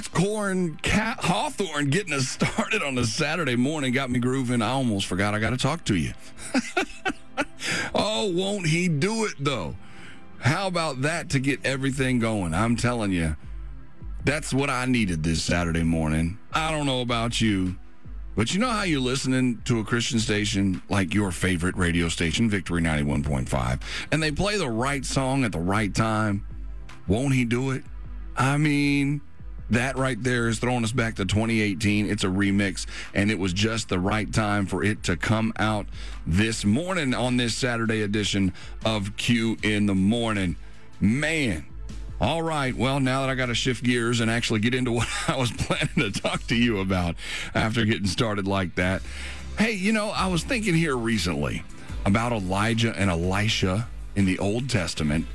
that's Corn Cat Hawthorne getting us started on a Saturday morning. Got me grooving. I almost forgot I got to talk to you. oh, won't he do it though? How about that to get everything going? I'm telling you, that's what I needed this Saturday morning. I don't know about you, but you know how you're listening to a Christian station like your favorite radio station, Victory 91.5, and they play the right song at the right time? Won't he do it? I mean, that right there is throwing us back to 2018. It's a remix, and it was just the right time for it to come out this morning on this Saturday edition of Q in the Morning. Man. All right. Well, now that I got to shift gears and actually get into what I was planning to talk to you about after getting started like that. Hey, you know, I was thinking here recently about Elijah and Elisha in the Old Testament.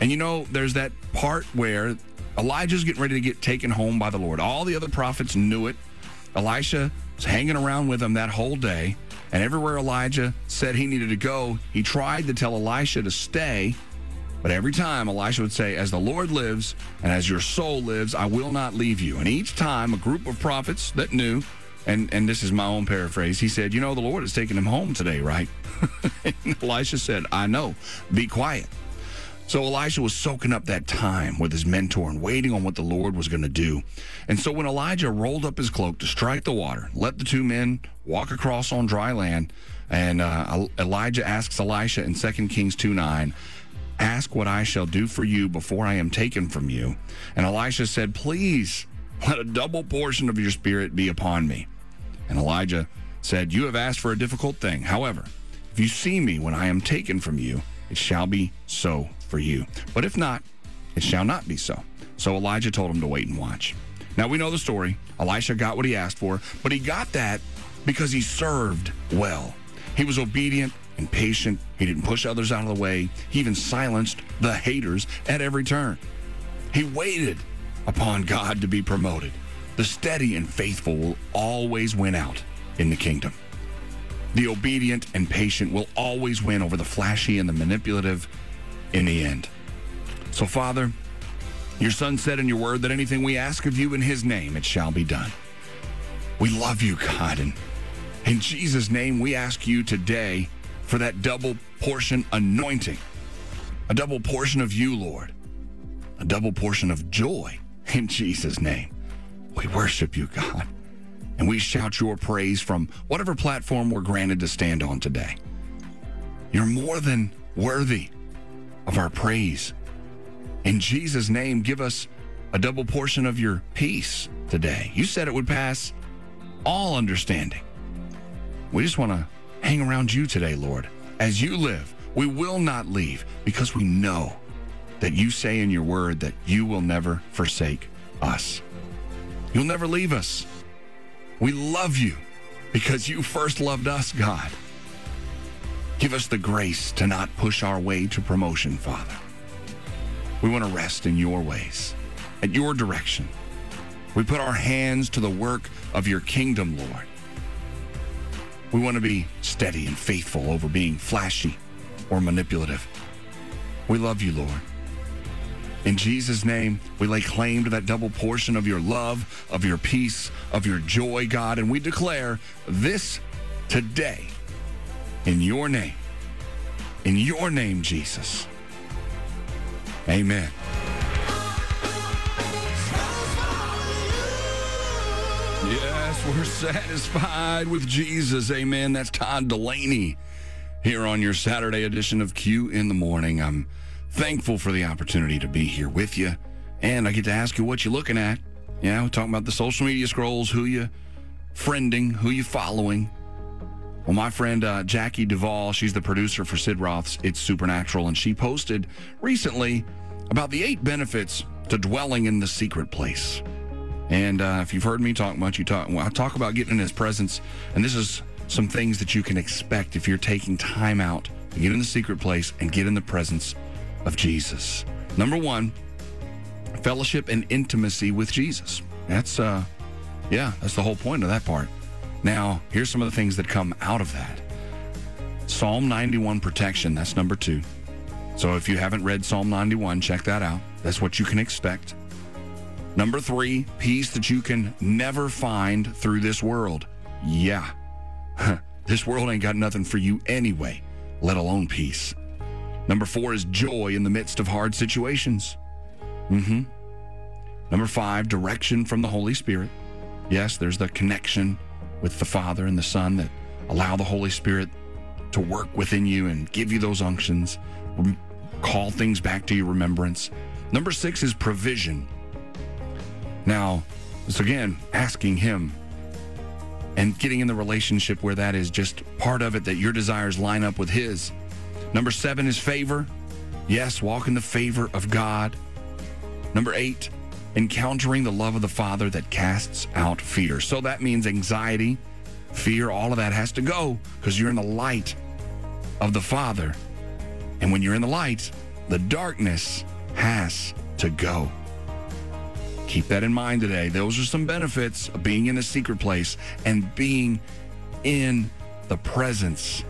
And you know, there's that part where Elijah's getting ready to get taken home by the Lord. All the other prophets knew it. Elisha was hanging around with him that whole day. And everywhere Elijah said he needed to go, he tried to tell Elisha to stay. But every time Elisha would say, As the Lord lives and as your soul lives, I will not leave you. And each time a group of prophets that knew, and, and this is my own paraphrase, he said, You know, the Lord is taking him home today, right? Elisha said, I know. Be quiet. So Elijah was soaking up that time with his mentor and waiting on what the Lord was going to do. And so when Elijah rolled up his cloak to strike the water, let the two men walk across on dry land, and uh, Elijah asks Elisha in 2 Kings 2 9, Ask what I shall do for you before I am taken from you. And Elisha said, Please let a double portion of your spirit be upon me. And Elijah said, You have asked for a difficult thing. However, if you see me when I am taken from you, it shall be so for you. But if not, it shall not be so. So Elijah told him to wait and watch. Now we know the story. Elisha got what he asked for, but he got that because he served well. He was obedient and patient. He didn't push others out of the way. He even silenced the haters at every turn. He waited upon God to be promoted. The steady and faithful will always win out in the kingdom. The obedient and patient will always win over the flashy and the manipulative in the end. So, Father, your Son said in your word that anything we ask of you in his name, it shall be done. We love you, God, and in Jesus' name, we ask you today for that double portion anointing, a double portion of you, Lord, a double portion of joy in Jesus' name. We worship you, God, and we shout your praise from whatever platform we're granted to stand on today. You're more than worthy of our praise. In Jesus' name, give us a double portion of your peace today. You said it would pass all understanding. We just want to hang around you today, Lord. As you live, we will not leave because we know that you say in your word that you will never forsake us. You'll never leave us. We love you because you first loved us, God. Give us the grace to not push our way to promotion, Father. We want to rest in your ways, at your direction. We put our hands to the work of your kingdom, Lord. We want to be steady and faithful over being flashy or manipulative. We love you, Lord. In Jesus' name, we lay claim to that double portion of your love, of your peace, of your joy, God, and we declare this today in your name. In your name, Jesus. Amen. Yes, we're satisfied with Jesus. Amen. That's Todd Dulaney here on your Saturday edition of Q in the Morning. I'm thankful for the opportunity to be here with you. And I get to ask you what you're looking at. Yeah, we're talking about the social media scrolls, who you friending, who you following. Well, my friend uh, Jackie Duvall, she's the producer for Sid Roth's It's Supernatural, and she posted recently about the eight benefits to dwelling in the secret place. And uh, if you've heard me talk much, you talk. Well, I talk about getting in His presence, and this is some things that you can expect if you're taking time out to get in the secret place and get in the presence of Jesus. Number one, fellowship and intimacy with Jesus. That's uh, yeah, that's the whole point of that part. Now, here's some of the things that come out of that. Psalm 91 protection, that's number two. So if you haven't read Psalm 91, check that out. That's what you can expect. Number three, peace that you can never find through this world. Yeah, this world ain't got nothing for you anyway, let alone peace. Number four is joy in the midst of hard situations. Mm-hmm. Number five, direction from the Holy Spirit. Yes, there's the connection with the Father and the Son that allow the Holy Spirit to work within you and give you those unctions, call things back to your remembrance. Number six is provision. Now, it's again asking Him and getting in the relationship where that is just part of it, that your desires line up with His. Number seven is favor. Yes, walk in the favor of God. Number eight, encountering the love of the Father that casts out fear. So that means anxiety, fear, all of that has to go because you're in the light of the Father. And when you're in the light, the darkness has to go. Keep that in mind today. Those are some benefits of being in the secret place and being in the presence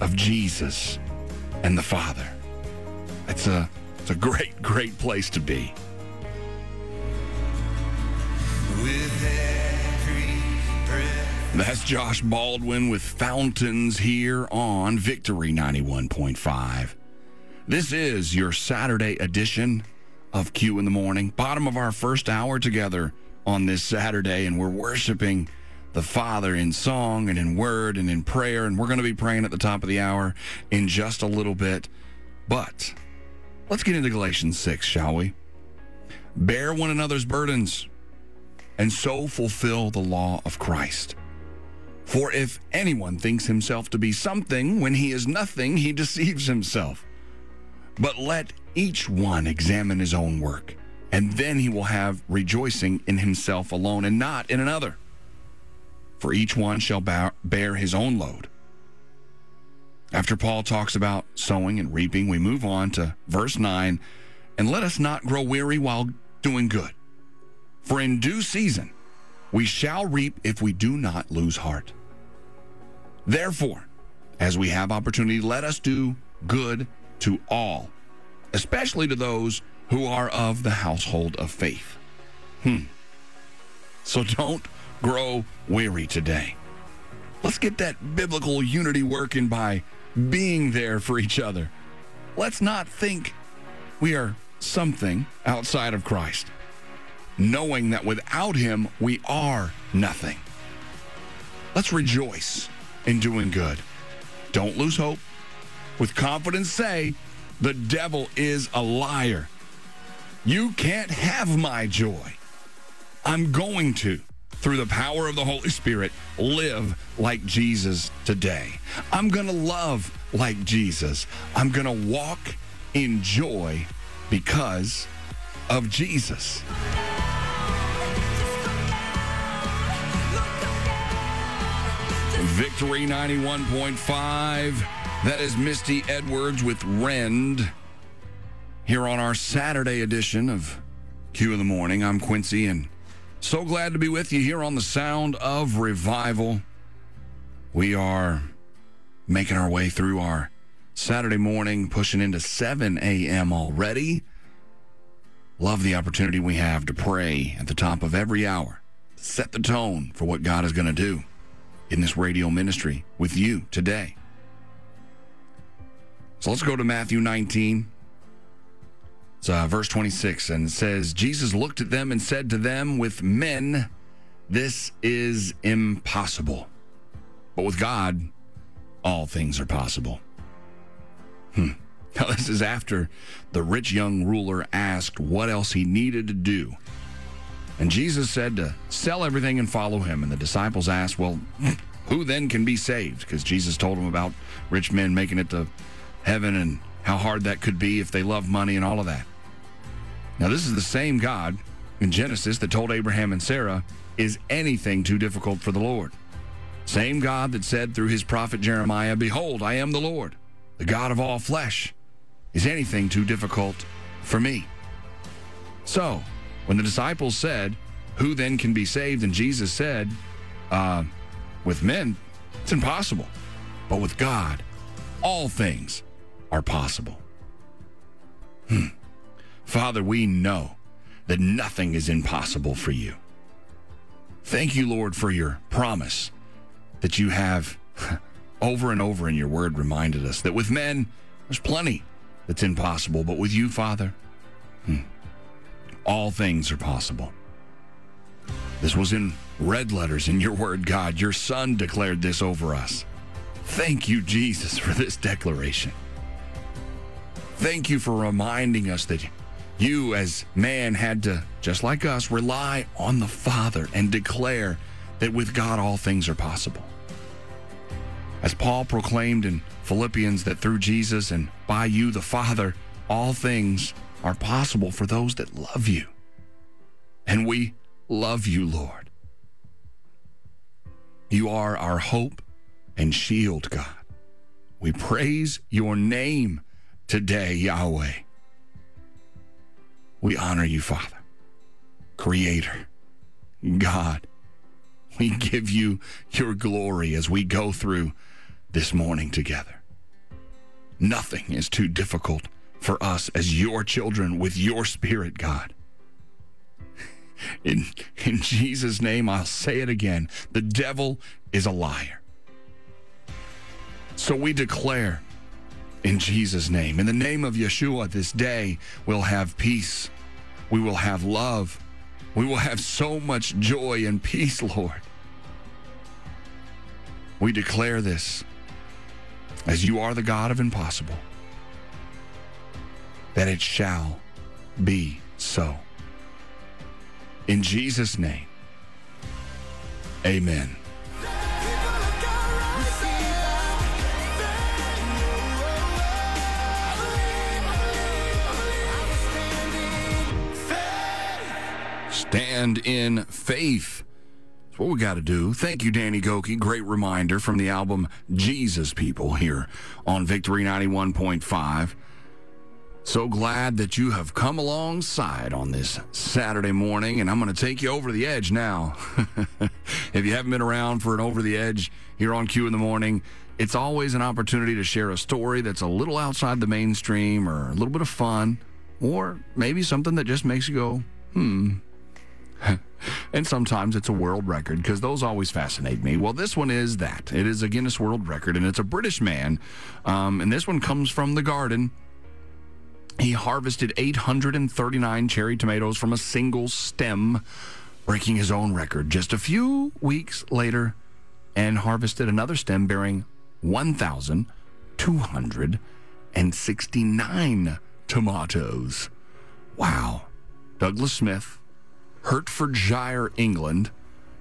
of Jesus and the Father. It's a it's a great, great place to be. That's Josh Baldwin with Fountains here on Victory 91.5. This is your Saturday edition of Q in the Morning, bottom of our first hour together on this Saturday, and we're worshiping the Father in song and in word and in prayer, and we're going to be praying at the top of the hour in just a little bit. But let's get into Galatians 6, shall we? Bear one another's burdens and so fulfill the law of Christ. For if anyone thinks himself to be something when he is nothing, he deceives himself. But let each one examine his own work, and then he will have rejoicing in himself alone and not in another. For each one shall bear his own load. After Paul talks about sowing and reaping, we move on to verse 9 and let us not grow weary while doing good. For in due season we shall reap if we do not lose heart. Therefore, as we have opportunity, let us do good to all, especially to those who are of the household of faith. Hmm. So don't grow weary today. Let's get that biblical unity working by being there for each other. Let's not think we are something outside of Christ, knowing that without Him we are nothing. Let's rejoice in doing good. Don't lose hope. With confidence, say, the devil is a liar. You can't have my joy. I'm going to, through the power of the Holy Spirit, live like Jesus today. I'm going to love like Jesus. I'm going to walk in joy because of Jesus. Victory 91.5. That is Misty Edwards with Rend. Here on our Saturday edition of Q in the Morning, I'm Quincy, and so glad to be with you here on the Sound of Revival. We are making our way through our Saturday morning, pushing into 7 a.m. already. Love the opportunity we have to pray at the top of every hour, set the tone for what God is going to do in this radio ministry with you today. So let's go to Matthew 19. It's uh, verse 26, and it says, Jesus looked at them and said to them, With men, this is impossible. But with God, all things are possible. Hmm. Now, this is after the rich young ruler asked what else he needed to do and Jesus said to sell everything and follow him. And the disciples asked, Well, who then can be saved? Because Jesus told them about rich men making it to heaven and how hard that could be if they love money and all of that. Now, this is the same God in Genesis that told Abraham and Sarah, Is anything too difficult for the Lord? Same God that said through his prophet Jeremiah, Behold, I am the Lord, the God of all flesh. Is anything too difficult for me? So, when the disciples said, Who then can be saved? And Jesus said, uh, With men, it's impossible. But with God, all things are possible. Hmm. Father, we know that nothing is impossible for you. Thank you, Lord, for your promise that you have over and over in your word reminded us that with men, there's plenty that's impossible, but with you, Father, hmm, all things are possible. This was in red letters in your word, God. Your son declared this over us. Thank you, Jesus, for this declaration. Thank you for reminding us that you, as man, had to, just like us, rely on the Father and declare that with God all things are possible. As Paul proclaimed in Philippians that through Jesus and by you, the Father, all things are possible for those that love you. And we love you, Lord. You are our hope and shield, God. We praise your name today, Yahweh. We honor you, Father, Creator, God. We give you your glory as we go through this morning together. Nothing is too difficult for us as your children with your spirit, God. In, in Jesus' name, I'll say it again the devil is a liar. So we declare in Jesus' name, in the name of Yeshua, this day we'll have peace, we will have love, we will have so much joy and peace, Lord. We declare this as you are the God of impossible, that it shall be so. In Jesus' name, amen. Stand in faith. That's what we got to do. Thank you, Danny Gokey. Great reminder from the album Jesus People here on Victory 91.5. So glad that you have come alongside on this Saturday morning, and I'm going to take you over the edge now. if you haven't been around for an over the edge here on Q in the morning, it's always an opportunity to share a story that's a little outside the mainstream or a little bit of fun, or maybe something that just makes you go, hmm. and sometimes it's a world record because those always fascinate me. Well, this one is that. It is a Guinness World Record, and it's a British man. Um, and this one comes from the garden he harvested 839 cherry tomatoes from a single stem, breaking his own record just a few weeks later, and harvested another stem bearing 1,269 tomatoes. Wow. Douglas Smith, Hertfordshire, England,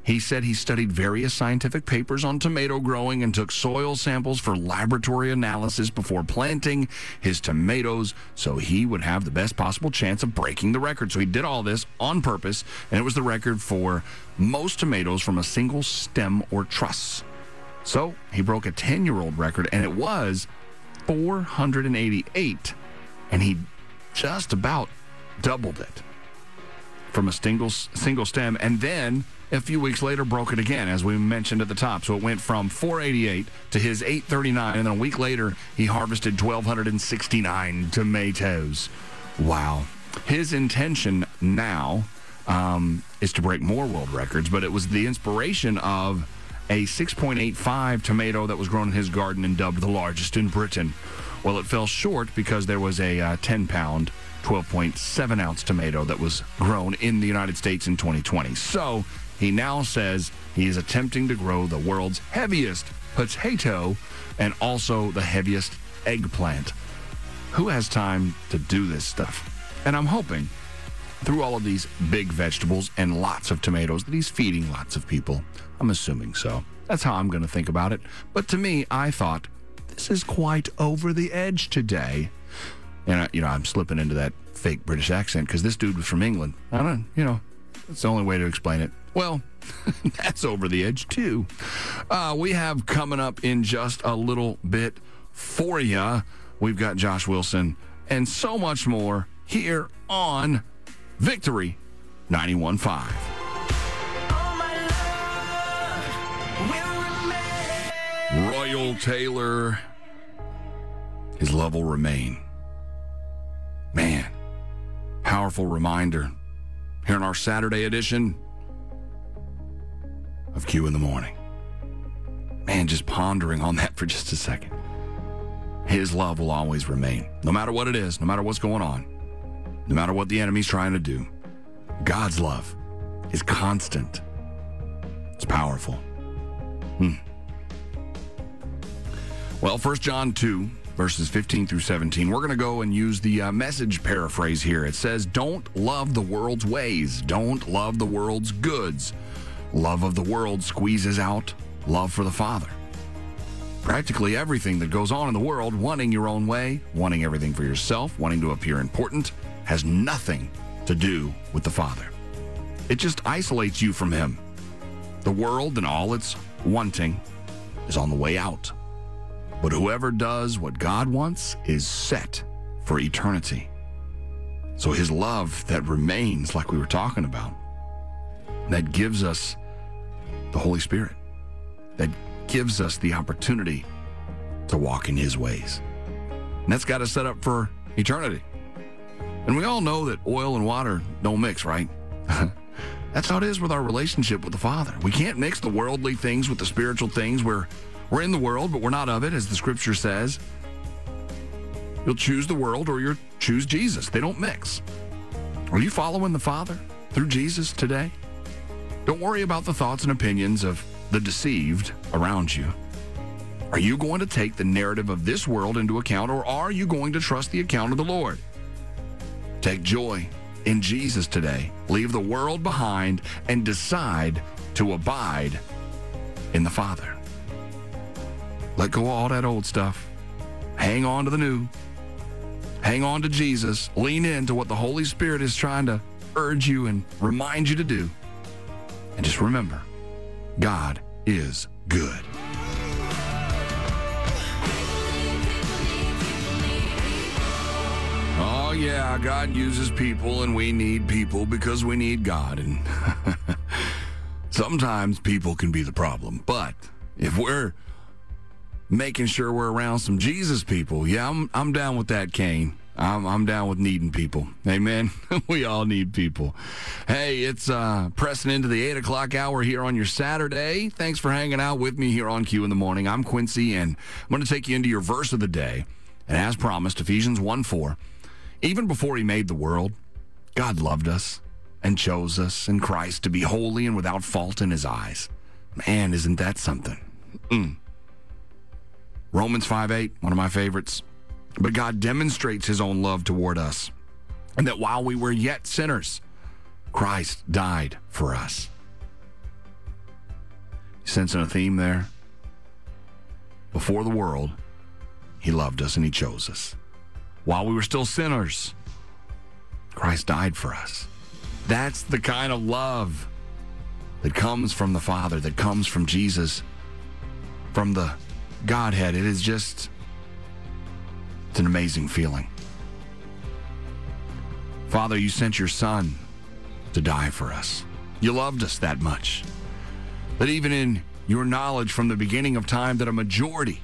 he said he studied various scientific papers on tomato growing and took soil samples for laboratory analysis before planting his tomatoes so he would have the best possible chance of breaking the record. So he did all this on purpose, and it was the record for most tomatoes from a single stem or truss. So he broke a 10 year old record, and it was 488, and he just about doubled it from a single, single stem. And then a few weeks later broke it again, as we mentioned at the top. So it went from 488 to his 839, and then a week later, he harvested 1,269 tomatoes. Wow. His intention now um, is to break more world records, but it was the inspiration of a 6.85 tomato that was grown in his garden and dubbed the largest in Britain. Well, it fell short because there was a uh, 10 pound, 12.7 ounce tomato that was grown in the United States in 2020. So he now says he is attempting to grow the world's heaviest potato and also the heaviest eggplant. Who has time to do this stuff? And I'm hoping through all of these big vegetables and lots of tomatoes that he's feeding lots of people. I'm assuming so. That's how I'm going to think about it. But to me, I thought this is quite over the edge today. And, I, you know, I'm slipping into that fake British accent because this dude was from England. I don't, you know, it's the only way to explain it. Well, that's over the edge, too. Uh, we have coming up in just a little bit for you. We've got Josh Wilson and so much more here on Victory 91.5. Royal Tailor, his love will remain. Man, powerful reminder here in our Saturday edition of Q in the Morning. Man, just pondering on that for just a second. His love will always remain, no matter what it is, no matter what's going on, no matter what the enemy's trying to do. God's love is constant, it's powerful. Hmm. Well, 1 John 2, verses 15 through 17, we're going to go and use the uh, message paraphrase here. It says, Don't love the world's ways, don't love the world's goods. Love of the world squeezes out love for the Father. Practically everything that goes on in the world, wanting your own way, wanting everything for yourself, wanting to appear important, has nothing to do with the Father. It just isolates you from Him. The world and all its wanting is on the way out. But whoever does what God wants is set for eternity. So his love that remains, like we were talking about, that gives us the Holy Spirit, that gives us the opportunity to walk in his ways. And that's got us set up for eternity. And we all know that oil and water don't mix, right? that's how it is with our relationship with the Father. We can't mix the worldly things with the spiritual things. We're we're in the world, but we're not of it, as the scripture says. You'll choose the world or you'll choose Jesus. They don't mix. Are you following the Father through Jesus today? Don't worry about the thoughts and opinions of the deceived around you. Are you going to take the narrative of this world into account, or are you going to trust the account of the Lord? Take joy in Jesus today. Leave the world behind and decide to abide in the Father. Let go of all that old stuff. Hang on to the new. Hang on to Jesus. Lean into what the Holy Spirit is trying to urge you and remind you to do. And just remember, God is good. Oh, yeah, God uses people, and we need people because we need God. And sometimes people can be the problem. But if we're making sure we're around some Jesus people. Yeah, I'm I'm down with that, Kane. I'm I'm down with needing people. Amen. we all need people. Hey, it's uh, pressing into the eight o'clock hour here on your Saturday. Thanks for hanging out with me here on Q in the morning. I'm Quincy, and I'm going to take you into your verse of the day. And as promised, Ephesians 1 4. Even before he made the world, God loved us and chose us in Christ to be holy and without fault in his eyes. Man, isn't that something? Mm. Romans 5 8, one of my favorites. But God demonstrates his own love toward us, and that while we were yet sinners, Christ died for us. Sensing a theme there? Before the world, he loved us and he chose us. While we were still sinners, Christ died for us. That's the kind of love that comes from the Father, that comes from Jesus, from the Godhead. It is just, it's an amazing feeling. Father, you sent your Son to die for us. You loved us that much. That even in your knowledge from the beginning of time that a majority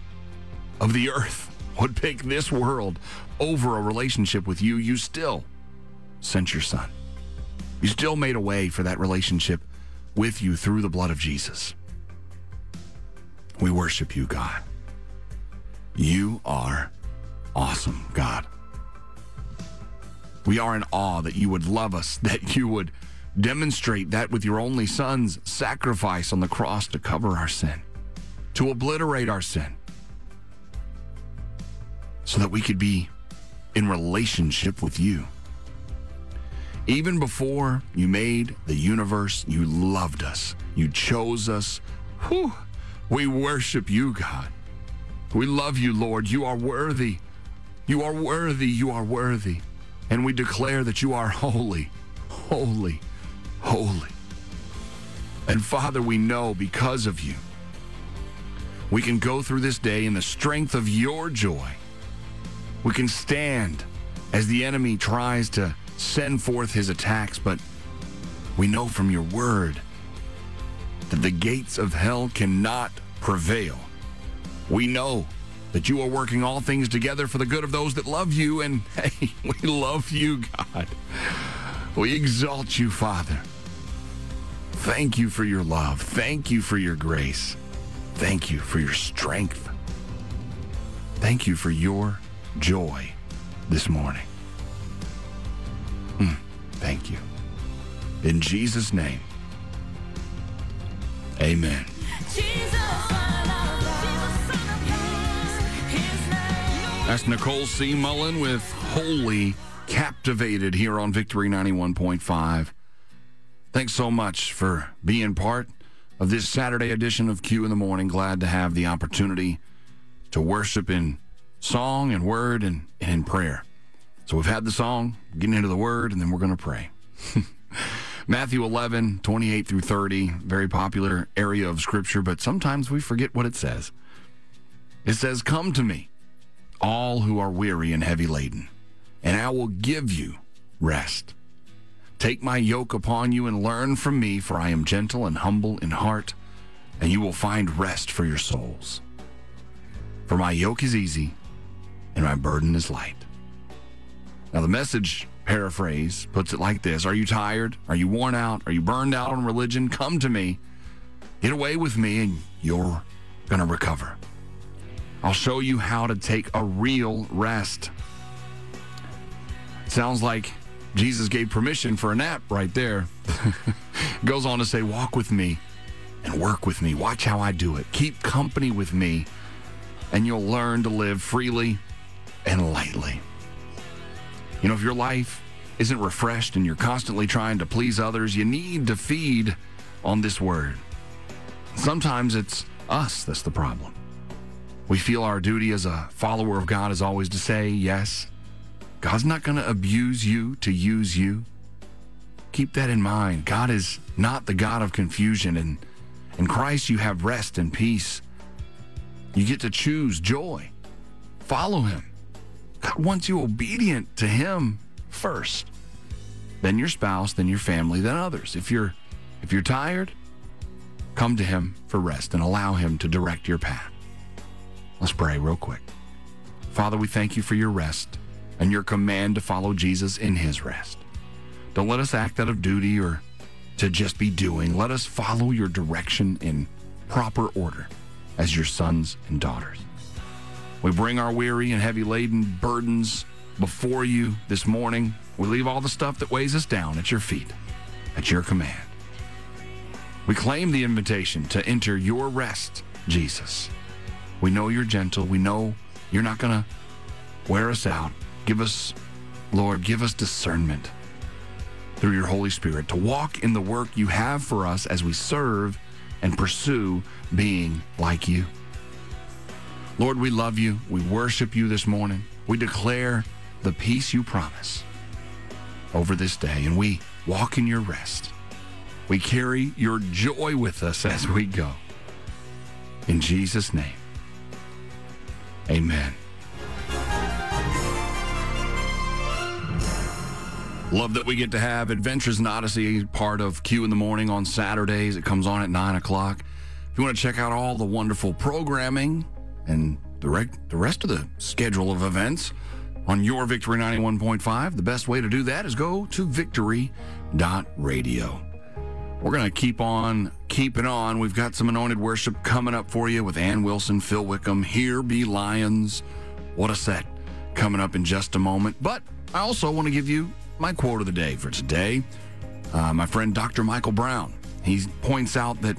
of the earth would pick this world over a relationship with you, you still sent your Son. You still made a way for that relationship with you through the blood of Jesus. We worship you, God. You are awesome, God. We are in awe that you would love us, that you would demonstrate that with your only son's sacrifice on the cross to cover our sin, to obliterate our sin, so that we could be in relationship with you. Even before you made the universe, you loved us. You chose us. Whew. We worship you, God. We love you, Lord. You are worthy. You are worthy. You are worthy. And we declare that you are holy, holy, holy. And Father, we know because of you, we can go through this day in the strength of your joy. We can stand as the enemy tries to send forth his attacks, but we know from your word that the gates of hell cannot prevail. We know that you are working all things together for the good of those that love you, and hey, we love you, God. We exalt you, Father. Thank you for your love. Thank you for your grace. Thank you for your strength. Thank you for your joy this morning. Mm, thank you. In Jesus' name, amen. That's Nicole C. Mullen with Holy Captivated here on Victory 91.5. Thanks so much for being part of this Saturday edition of Q in the Morning. Glad to have the opportunity to worship in song and word and, and in prayer. So we've had the song, getting into the word, and then we're going to pray. Matthew 11, 28 through 30, very popular area of scripture, but sometimes we forget what it says. It says, Come to me, all who are weary and heavy laden, and I will give you rest. Take my yoke upon you and learn from me, for I am gentle and humble in heart, and you will find rest for your souls. For my yoke is easy and my burden is light. Now, the message paraphrase puts it like this Are you tired? Are you worn out? Are you burned out on religion? Come to me. Get away with me, and you're going to recover. I'll show you how to take a real rest. Sounds like Jesus gave permission for a nap right there. Goes on to say, Walk with me and work with me. Watch how I do it. Keep company with me, and you'll learn to live freely and lightly. You know, if your life isn't refreshed and you're constantly trying to please others, you need to feed on this word. Sometimes it's us that's the problem. We feel our duty as a follower of God is always to say yes. God's not going to abuse you to use you. Keep that in mind. God is not the God of confusion, and in Christ you have rest and peace. You get to choose joy. Follow Him. God wants you obedient to Him first, then your spouse, then your family, then others. If you're if you're tired, come to Him for rest and allow Him to direct your path. Let's pray real quick. Father, we thank you for your rest and your command to follow Jesus in His rest. Don't let us act out of duty or to just be doing. Let us follow your direction in proper order as your sons and daughters. We bring our weary and heavy laden burdens before you this morning. We leave all the stuff that weighs us down at your feet, at your command. We claim the invitation to enter your rest, Jesus. We know you're gentle. We know you're not going to wear us out. Give us, Lord, give us discernment through your Holy Spirit to walk in the work you have for us as we serve and pursue being like you. Lord, we love you. We worship you this morning. We declare the peace you promise over this day, and we walk in your rest. We carry your joy with us as we go. In Jesus' name, amen. Love that we get to have Adventures in Odyssey part of Q in the Morning on Saturdays. It comes on at 9 o'clock. If you want to check out all the wonderful programming and the, rec- the rest of the schedule of events on your Victory 91.5, the best way to do that is go to victory.radio. We're going to keep on keeping on. We've got some anointed worship coming up for you with Anne Wilson, Phil Wickham, Here Be Lions. What a set coming up in just a moment. But I also want to give you my quote of the day for today. Uh, my friend Dr. Michael Brown. He points out that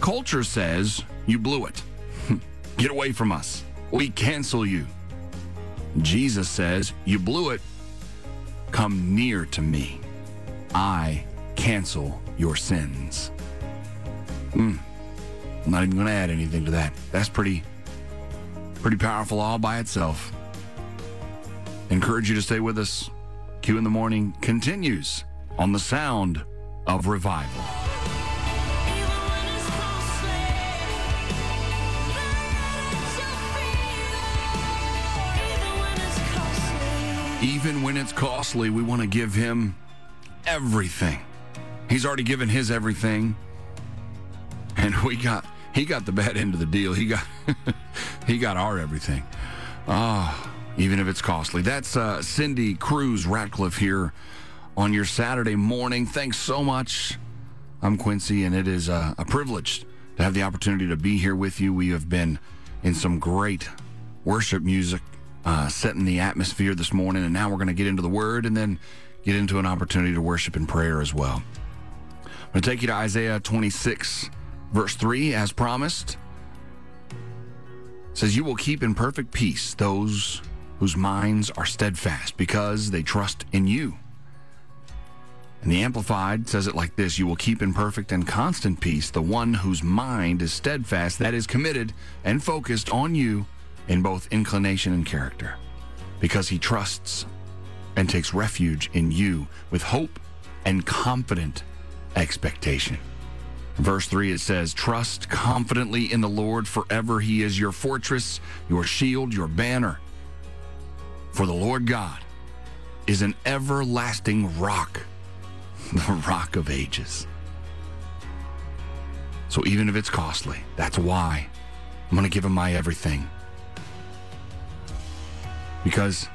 culture says you blew it. Get away from us. We cancel you. Jesus says, You blew it. Come near to me. I cancel your sins. Mm. I'm not even going to add anything to that. That's pretty, pretty powerful all by itself. Encourage you to stay with us. Q in the morning continues on the sound of revival. Even when it's costly, we want to give him everything. He's already given his everything. And we got he got the bad end of the deal. He got he got our everything. Ah, oh, even if it's costly. That's uh, Cindy Cruse Ratcliff here on your Saturday morning. Thanks so much. I'm Quincy, and it is a, a privilege to have the opportunity to be here with you. We have been in some great worship music, uh, setting the atmosphere this morning, and now we're going to get into the Word and then get into an opportunity to worship in prayer as well. Going to take you to Isaiah 26, verse 3, as promised. It says, You will keep in perfect peace those whose minds are steadfast because they trust in you. And the Amplified says it like this You will keep in perfect and constant peace the one whose mind is steadfast, that is committed and focused on you in both inclination and character, because he trusts and takes refuge in you with hope and confident expectation. Verse 3 it says, Trust confidently in the Lord forever. He is your fortress, your shield, your banner. For the Lord God is an everlasting rock, the rock of ages. So even if it's costly, that's why I'm going to give him my everything. Because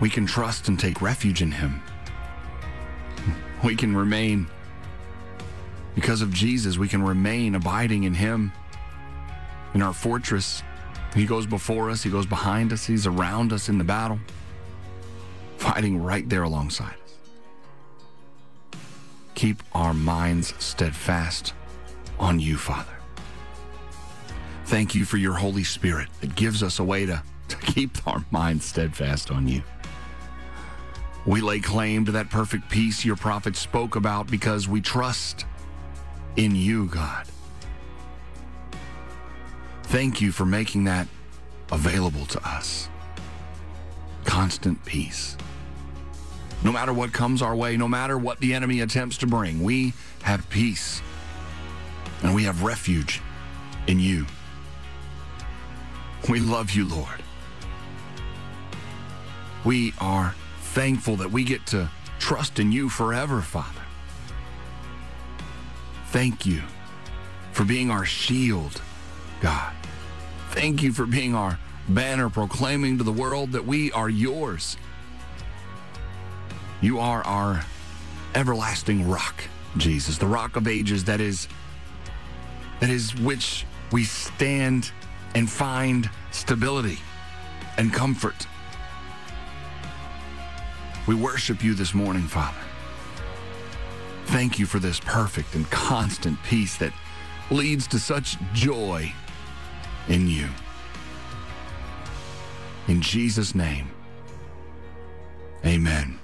we can trust and take refuge in Him. We can remain, because of Jesus, we can remain abiding in Him, in our fortress. He goes before us, He goes behind us, He's around us in the battle, fighting right there alongside us. Keep our minds steadfast on you, Father. Thank you for your Holy Spirit that gives us a way to, to keep our minds steadfast on you. We lay claim to that perfect peace your prophet spoke about because we trust in you, God. Thank you for making that available to us. Constant peace. No matter what comes our way, no matter what the enemy attempts to bring, we have peace and we have refuge in you. We love you, Lord. We are thankful that we get to trust in you forever, Father. Thank you for being our shield, God. Thank you for being our banner proclaiming to the world that we are yours. You are our everlasting rock, Jesus, the rock of ages that is that is which we stand and find stability and comfort. We worship you this morning, Father. Thank you for this perfect and constant peace that leads to such joy in you. In Jesus' name, amen.